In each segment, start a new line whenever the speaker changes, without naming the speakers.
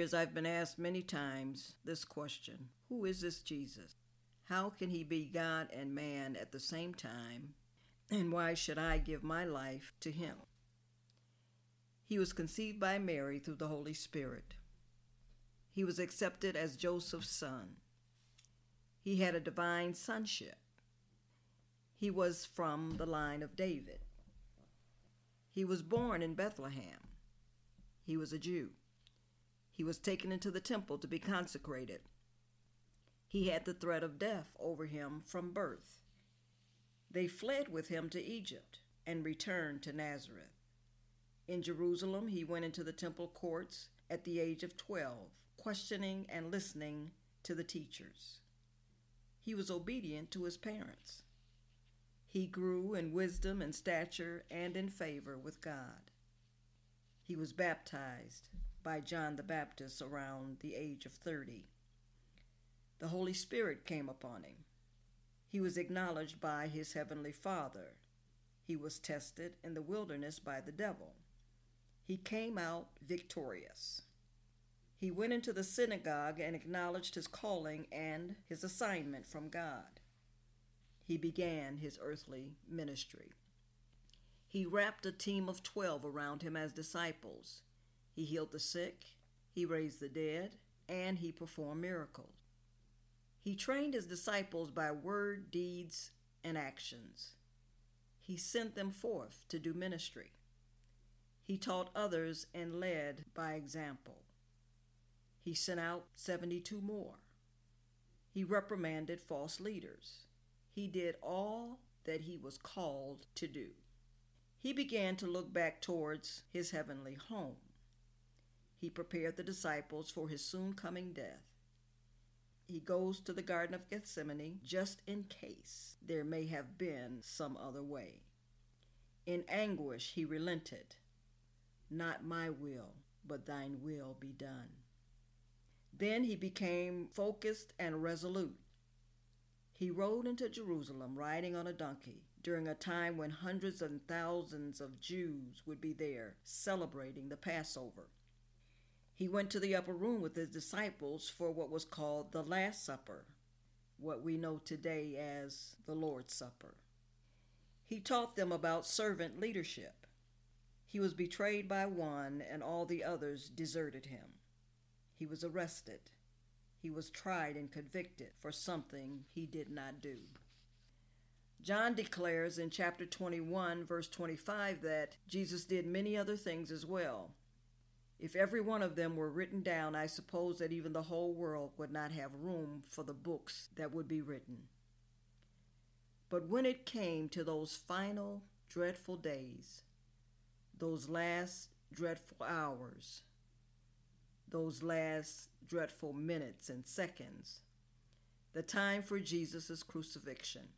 years, I've been asked many times this question Who is this Jesus? How can he be God and man at the same time? And why should I give my life to him? He was conceived by Mary through the Holy Spirit. He was accepted as Joseph's son. He had a divine sonship. He was from the line of David. He was born in Bethlehem. He was a Jew. He was taken into the temple to be consecrated. He had the threat of death over him from birth. They fled with him to Egypt and returned to Nazareth. In Jerusalem, he went into the temple courts at the age of 12, questioning and listening to the teachers. He was obedient to his parents. He grew in wisdom and stature and in favor with God. He was baptized by John the Baptist around the age of 30. The Holy Spirit came upon him. He was acknowledged by his heavenly Father. He was tested in the wilderness by the devil. He came out victorious. He went into the synagogue and acknowledged his calling and his assignment from God. He began his earthly ministry. He wrapped a team of twelve around him as disciples. He healed the sick, he raised the dead, and he performed miracles. He trained his disciples by word, deeds, and actions. He sent them forth to do ministry. He taught others and led by example. He sent out 72 more. He reprimanded false leaders. He did all that he was called to do. He began to look back towards his heavenly home. He prepared the disciples for his soon coming death. He goes to the Garden of Gethsemane just in case there may have been some other way. In anguish, he relented. Not my will, but thine will be done. Then he became focused and resolute. He rode into Jerusalem riding on a donkey during a time when hundreds and thousands of Jews would be there celebrating the Passover. He went to the upper room with his disciples for what was called the Last Supper, what we know today as the Lord's Supper. He taught them about servant leadership. He was betrayed by one, and all the others deserted him. He was arrested. He was tried and convicted for something he did not do. John declares in chapter 21, verse 25, that Jesus did many other things as well. If every one of them were written down, I suppose that even the whole world would not have room for the books that would be written. But when it came to those final dreadful days, those last dreadful hours, those last dreadful minutes and seconds, the time for Jesus' crucifixion,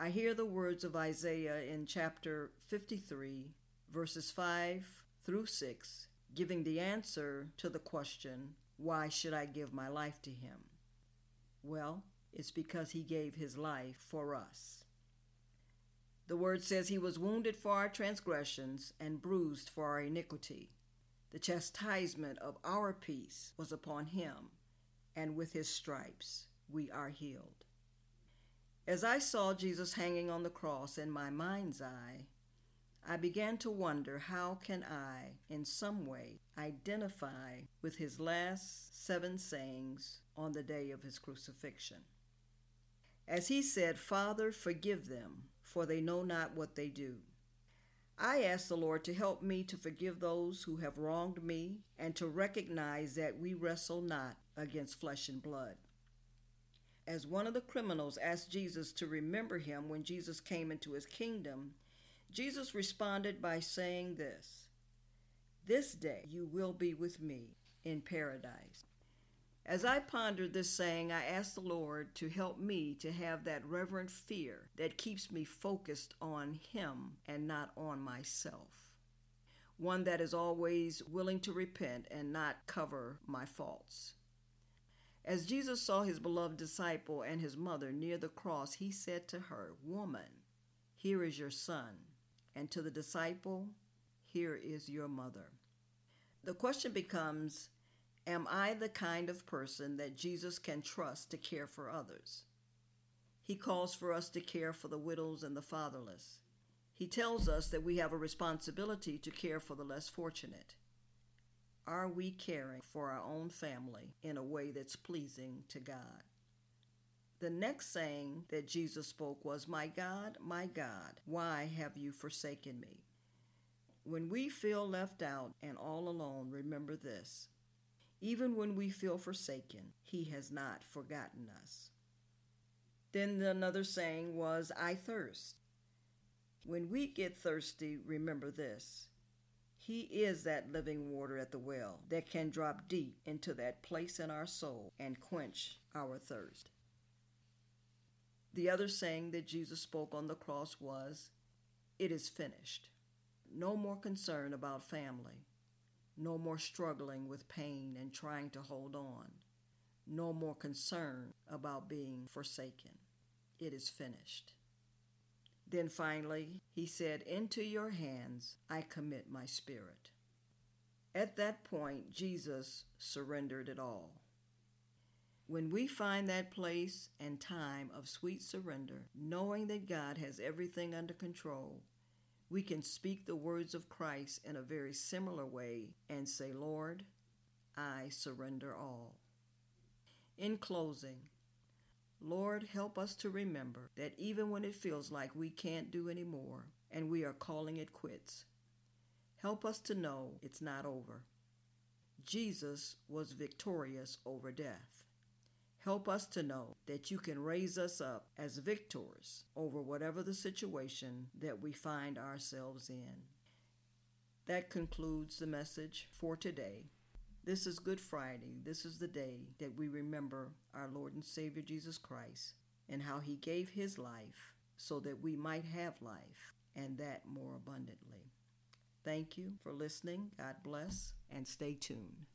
I hear the words of Isaiah in chapter 53, verses 5 through 6, giving the answer to the question, Why should I give my life to him? Well, it's because he gave his life for us. The word says he was wounded for our transgressions and bruised for our iniquity. The chastisement of our peace was upon him, and with his stripes we are healed. As I saw Jesus hanging on the cross in my mind's eye, I began to wonder how can I, in some way, identify with his last seven sayings on the day of his crucifixion. As he said, Father, forgive them, for they know not what they do. I ask the Lord to help me to forgive those who have wronged me and to recognize that we wrestle not against flesh and blood as one of the criminals asked Jesus to remember him when Jesus came into his kingdom, Jesus responded by saying this This day you will be with me in paradise. As I pondered this saying, I asked the Lord to help me to have that reverent fear that keeps me focused on Him and not on myself. One that is always willing to repent and not cover my faults. As Jesus saw his beloved disciple and his mother near the cross, he said to her, Woman, here is your son. And to the disciple, Here is your mother. The question becomes Am I the kind of person that Jesus can trust to care for others? He calls for us to care for the widows and the fatherless. He tells us that we have a responsibility to care for the less fortunate. Are we caring for our own family in a way that's pleasing to God? The next saying that Jesus spoke was, My God, my God, why have you forsaken me? When we feel left out and all alone, remember this even when we feel forsaken, He has not forgotten us. Then another saying was, I thirst. When we get thirsty, remember this. He is that living water at the well that can drop deep into that place in our soul and quench our thirst. The other saying that Jesus spoke on the cross was, It is finished. No more concern about family. No more struggling with pain and trying to hold on. No more concern about being forsaken. It is finished. Then finally, he said, Into your hands I commit my spirit. At that point, Jesus surrendered it all. When we find that place and time of sweet surrender, knowing that God has everything under control, we can speak the words of Christ in a very similar way and say, Lord, I surrender all. In closing, Lord, help us to remember that even when it feels like we can't do any more and we are calling it quits, help us to know it's not over. Jesus was victorious over death. Help us to know that you can raise us up as victors over whatever the situation that we find ourselves in. That concludes the message for today. This is Good Friday. This is the day that we remember our Lord and Savior Jesus Christ and how he gave his life so that we might have life and that more abundantly. Thank you for listening. God bless and stay tuned.